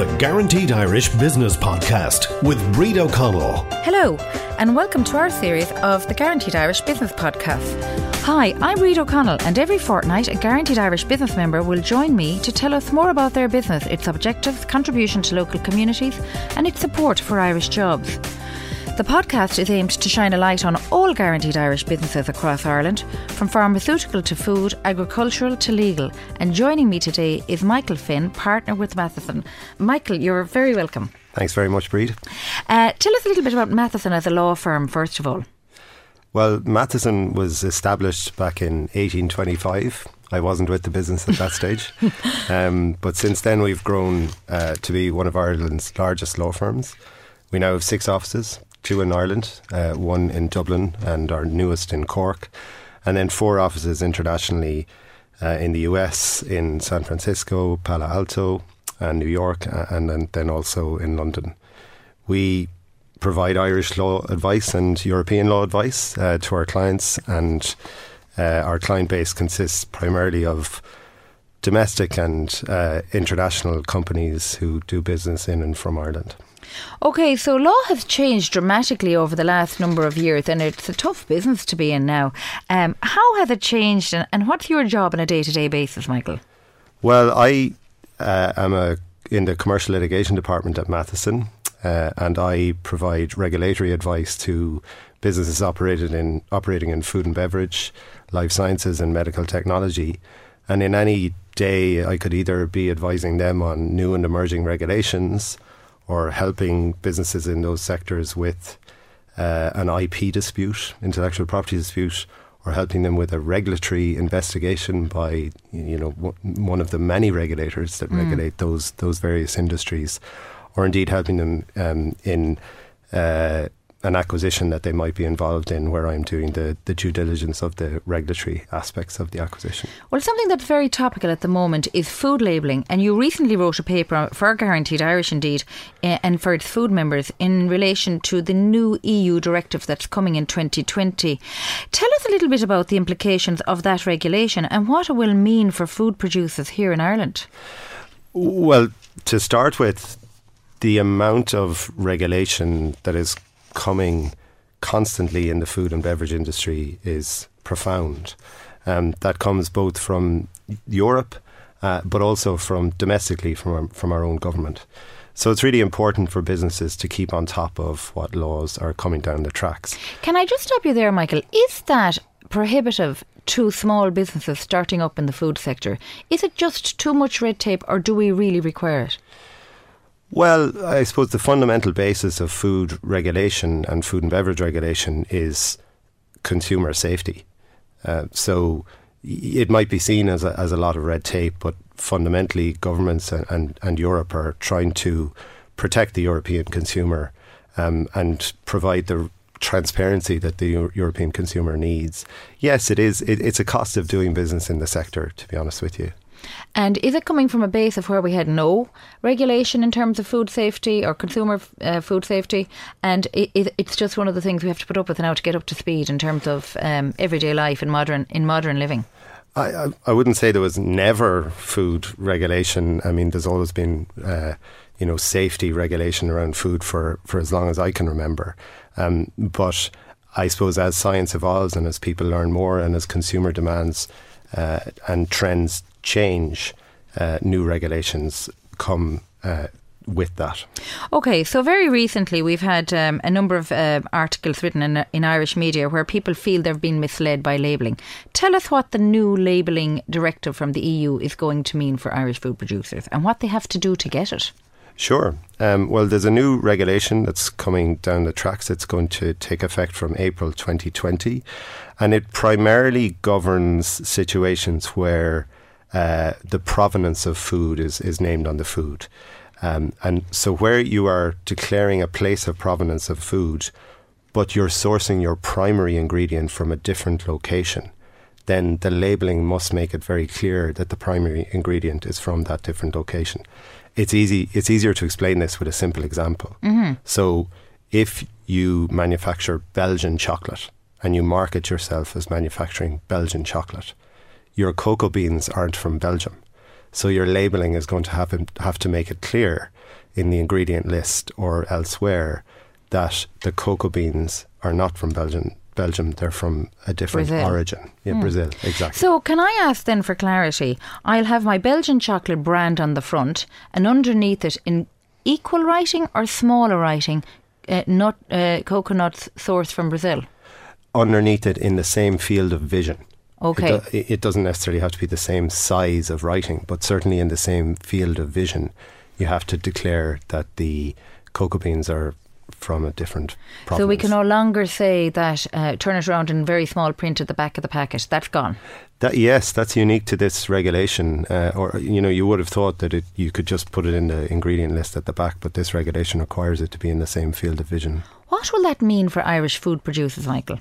the Guaranteed Irish Business Podcast with Bríd O'Connell. Hello, and welcome to our series of the Guaranteed Irish Business Podcast. Hi, I'm Bríd O'Connell, and every fortnight, a Guaranteed Irish business member will join me to tell us more about their business, its objectives, contribution to local communities, and its support for Irish jobs. The podcast is aimed to shine a light on all guaranteed Irish businesses across Ireland, from pharmaceutical to food, agricultural to legal. And joining me today is Michael Finn, partner with Matheson. Michael, you're very welcome. Thanks very much, Bríd. Uh, tell us a little bit about Matheson as a law firm, first of all. Well, Matheson was established back in 1825. I wasn't with the business at that stage. Um, but since then, we've grown uh, to be one of Ireland's largest law firms. We now have six offices, two in Ireland, uh, one in Dublin, and our newest in Cork, and then four offices internationally uh, in the US, in San Francisco, Palo Alto, and New York, and then, then also in London. We provide Irish law advice and European law advice uh, to our clients, and uh, our client base consists primarily of domestic and uh, international companies who do business in and from Ireland. Okay, so law has changed dramatically over the last number of years, and it's a tough business to be in now. Um, how has it changed, and, and what's your job on a day to day basis, Michael? Well, I uh, am a, in the commercial litigation department at Matheson, uh, and I provide regulatory advice to businesses operated in operating in food and beverage, life sciences, and medical technology. And in any day, I could either be advising them on new and emerging regulations or helping businesses in those sectors with uh, an IP dispute, intellectual property dispute, or helping them with a regulatory investigation by you know one of the many regulators that mm. regulate those those various industries, or indeed helping them um, in uh, an acquisition that they might be involved in where I'm doing the, the due diligence of the regulatory aspects of the acquisition. Well, something that's very topical at the moment is food labelling. And you recently wrote a paper for Guaranteed Irish, indeed, uh, and for its food members in relation to the new EU directive that's coming in 2020. Tell us a little bit about the implications of that regulation and what it will mean for food producers here in Ireland. Well, to start with, the amount of regulation that is coming constantly in the food and beverage industry is profound. Um, that comes both from Europe, uh, but also from domestically from our, from our own government. So it's really important for businesses to keep on top of what laws are coming down the tracks. Can I just stop you there, Michael? Is that prohibitive to small businesses starting up in the food sector? Is it just too much red tape, or do we really require it? Well, I suppose the fundamental basis of food regulation and food and beverage regulation is consumer safety. Uh, so it might be seen as a, as a lot of red tape, but fundamentally, governments and, and, and Europe are trying to protect the European consumer um, and provide the transparency that the Euro- European consumer needs. Yes, it is. It, it's a cost of doing business in the sector, to be honest with you. And is it coming from a base of where we had no regulation in terms of food safety or consumer uh, food safety? And it, it, it's just one of the things we have to put up with now to get up to speed in terms of um, everyday life in modern in modern living. I, I, I wouldn't say there was never food regulation. I mean, there's always been, uh, you know, safety regulation around food for, for as long as I can remember. Um, but I suppose as science evolves and as people learn more and as consumer demands uh, and trends change, uh, new regulations come uh, with that. Okay, so very recently we've had um, a number of uh, articles written in, in Irish media where people feel they've been misled by labelling. Tell us what the new labelling directive from the EU is going to mean for Irish food producers and what they have to do to get it. Sure. Um, well, there's a new regulation that's coming down the tracks. It's going to take effect from April 2020, and it primarily governs situations where uh, the provenance of food is, is named on the food. Um, and so, where you are declaring a place of provenance of food, but you're sourcing your primary ingredient from a different location, then the labelling must make it very clear that the primary ingredient is from that different location. It's easy. It's easier to explain this with a simple example. Mm-hmm. So, if you manufacture Belgian chocolate and you market yourself as manufacturing Belgian chocolate, your cocoa beans aren't from Belgium. So your labeling is going to have have to make it clear in the ingredient list or elsewhere that the cocoa beans are not from Belgium. Belgium, they're from a different Brazil. origin. Yeah, Hmm. Brazil, exactly. So, can I ask then for clarity? I'll have my Belgian chocolate brand on the front, and underneath it, in equal writing or smaller writing, uh, nut, uh, coconuts sourced from Brazil. Underneath it, in the same field of vision. Okay. It, do- it doesn't necessarily have to be the same size of writing, but certainly in the same field of vision, you have to declare that the cocoa beans are from a different province. So we can no longer say that uh, turn it around in very small print at the back of the packet. That's gone. That, yes, that's unique to this regulation. Uh, or you know, you would have thought that it, you could just put it in the ingredient list at the back, but this regulation requires it to be in the same field of vision. What will that mean for Irish food producers, Michael?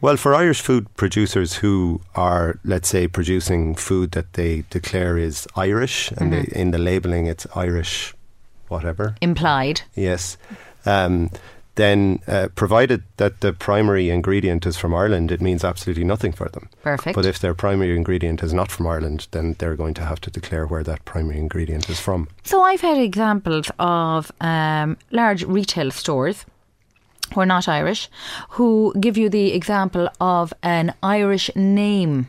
Well, for Irish food producers who are, let's say, producing food that they declare is Irish, and they, in the labelling it's Irish, whatever. Implied. Yes. Um, then, uh, provided that the primary ingredient is from Ireland, it means absolutely nothing for them. Perfect. But if their primary ingredient is not from Ireland, then they're going to have to declare where that primary ingredient is from. So I've had examples of um, large retail stores who are not Irish who give you the example of an Irish name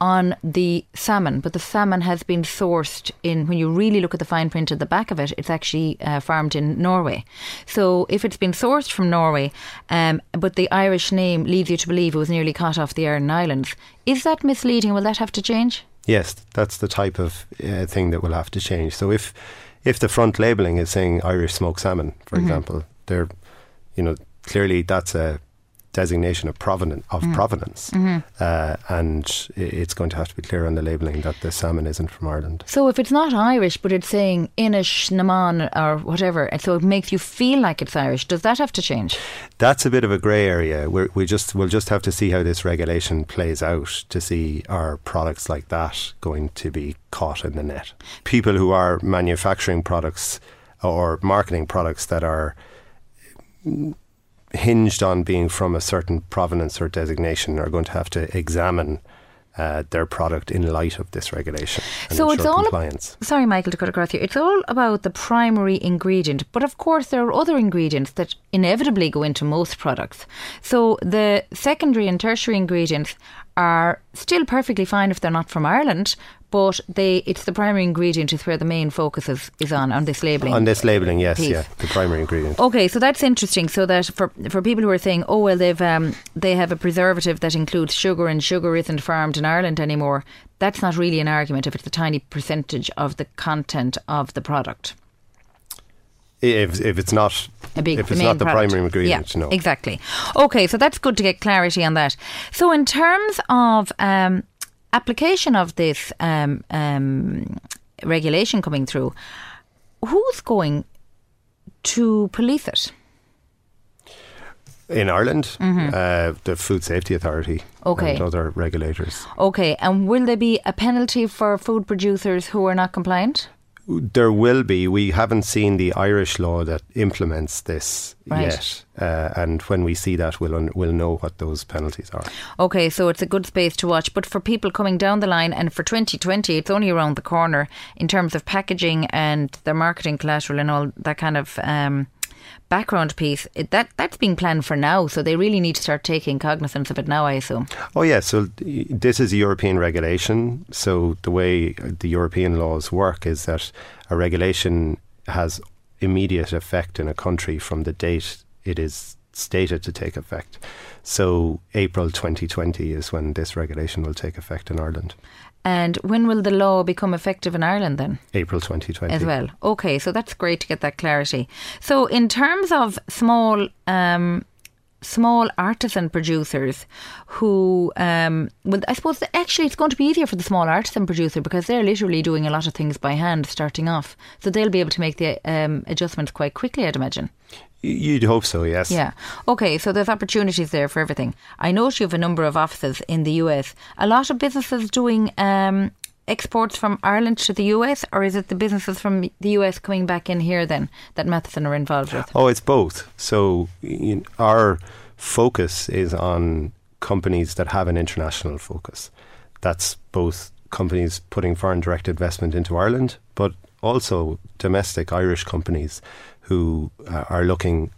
on the salmon, but the salmon has been sourced in, when you really look at the fine print at the back of it, it's actually uh, farmed in Norway. So if it's been sourced from Norway, um, but the Irish name leads you to believe it was nearly caught off the Aran Islands, is that misleading? Will that have to change? Yes, that's the type of uh, thing that will have to change. So if if the front labelling is saying Irish smoked salmon, for example, they're you know clearly that's a designation of provenance of provenance, uh, and it's going to have to be clear on the labelling that the salmon isn't from Ireland. So if it's not Irish, but it's saying Inish, Naman, or whatever, and so it makes you feel like it's Irish, does that have to change? That's a bit of a grey area. We're, we just we'll just have to see how this regulation plays out to see are products like that going to be caught in the net. People who are manufacturing products or marketing products that are hinged on being from a certain provenance or designation are going to have to examine uh, their product in light of this regulation So it's all ab- Sorry, Michael, to cut across you. It's all about the primary ingredient, but of course there are other ingredients that inevitably go into most products. So the secondary and tertiary ingredients are still perfectly fine if they're not from Ireland, but they it's the primary ingredient is where the main focus is, is on on this labelling. on this labelling, yes, piece. yeah, the primary ingredient. Okay, so that's interesting. So that for for people who are saying, oh well, they've um, they have a preservative that includes sugar, and sugar isn't farmed in Ireland anymore. That's not really an argument if it's a tiny percentage of the content of the product. If, if it's not A big, if the it's not the product. primary ingredient, yeah, no. exactly. Okay, so that's good to get clarity on that. So in terms of um, application of this um, um, regulation coming through, who's going to police it? In Ireland, uh, the Food Safety Authority Mm-hmm. Okay. and other regulators. Okay, and will there be a penalty for food producers who are not compliant? There will be. We haven't seen the Irish law that implements this Right. yet, uh, and when we see that, we'll un- we'll know what those penalties are. Okay, so it's a good space to watch. But for people coming down the line, and for 2020, it's only around the corner in terms of packaging and their marketing collateral and all that kind of um, background piece. It, that that's being planned for now, so they really need to start taking cognizance of it now. I assume. Oh yeah, so this is a European regulation. So the way the European laws work is that a regulation has immediate effect in a country from the date it is stated to take effect. So April 2020 is when this regulation will take effect in Ireland. And when will the law become effective in Ireland then? April 2020. as well. Okay, so that's great to get that clarity. So, in terms of small, um, small artisan producers who, um, well, I suppose actually it's going to be easier for the small artisan producer because they're literally doing a lot of things by hand starting off, so they'll be able to make the um, adjustments quite quickly. I'd imagine. You'd hope so, yes. Yeah. Okay, so there's opportunities there for everything. I know you have a number of offices in the US. A lot of businesses doing um, exports from Ireland to the US, or is it the businesses from the US coming back in here then that Matheson are involved with? Oh, it's both. So our focus is on companies that have an international focus. That's both companies putting foreign direct investment into Ireland, but also domestic Irish companies who uh, are looking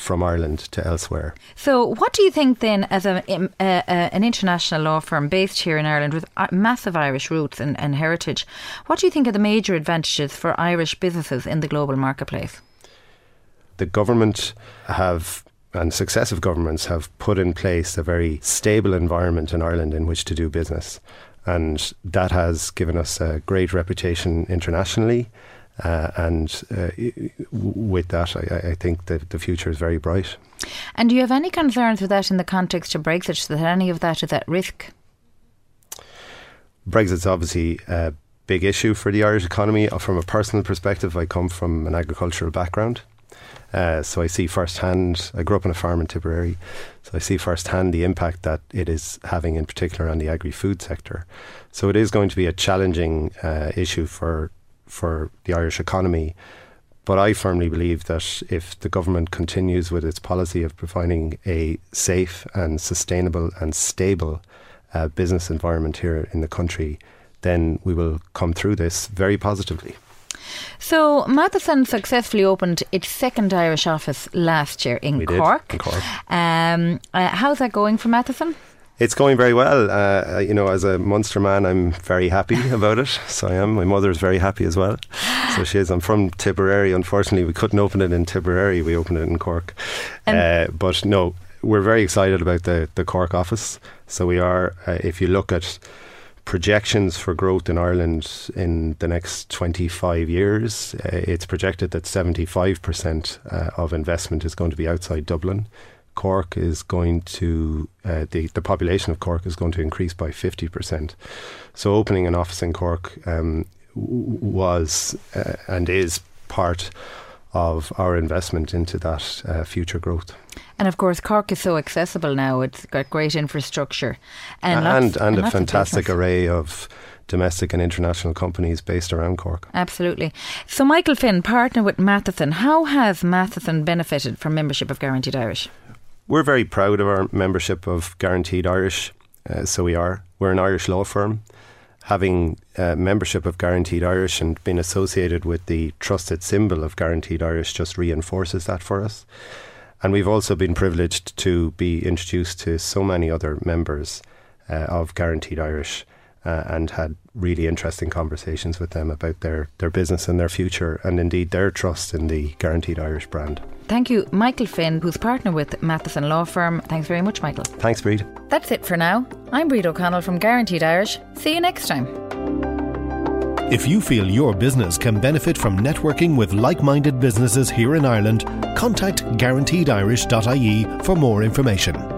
from Ireland to elsewhere. So, what do you think then, as a, uh, uh, an international law firm based here in Ireland with uh, massive Irish roots and, and heritage, what do you think are the major advantages for Irish businesses in the global marketplace? The government have and successive governments have put in place a very stable environment in Ireland in which to do business. And that has given us a great reputation internationally uh, and uh, with that, I, I, think that the future is very bright. And do you have any concerns with that in the context of Brexit, that any of that is at risk? Brexit's obviously a big issue for the Irish economy. Uh, from a personal perspective, I come from an agricultural background. Uh, so I see firsthand, I grew up on a farm in Tipperary, so I see firsthand the impact that it is having in particular on the agri food sector. So it is going to be a challenging uh, issue for for the Irish economy. But I firmly believe that if the government continues with its policy of providing a safe and sustainable and stable uh, business environment here in the country, then we will come through this very positively. So, Matheson successfully opened its second Irish office last year in we Cork. Did, in Cork. Um, uh, how's that going for Matheson? It's going very well. Uh, uh, you know, as a Munster man, I'm very happy about it. So I am. My mother is very happy as well. So she is. I'm from Tipperary. Unfortunately, we couldn't open it in Tipperary. We opened it in Cork. Uh, but no, we're very excited about the, the Cork office. So we are. Uh, if you look at projections for growth in Ireland in the next 25 years, uh, it's projected that 75% uh, of investment is going to be outside Dublin. Cork is going to uh, the the population of Cork is going to increase by fifty percent. So opening an office in Cork um, was uh, and is part of our investment into that uh, future growth. And of course, Cork is so accessible now. It's got great infrastructure and and, and, and a fantastic array of domestic and international companies based around Cork. Absolutely. So, Michael Finn, partner with Matheson, how has Matheson benefited from membership of Guaranteed Irish? We're very proud of our membership of Guaranteed Irish. Uh, so we are. We're an Irish law firm. Having uh, membership of Guaranteed Irish and being associated with the trusted symbol of Guaranteed Irish just reinforces that for us. And we've also been privileged to be introduced to so many other members uh, of Guaranteed Irish uh, and had really interesting conversations with them about their, their business and their future and indeed their trust in the Guaranteed Irish brand. Thank you, Michael Finn, who's partner with Matheson Law Firm. Thanks very much, Michael. Thanks, Bríd. That's it for now. I'm Bríd O'Connell from Guaranteed Irish. See you next time. If you feel your business can benefit from networking with like minded businesses here in Ireland, contact guaranteedirish.ie for more information.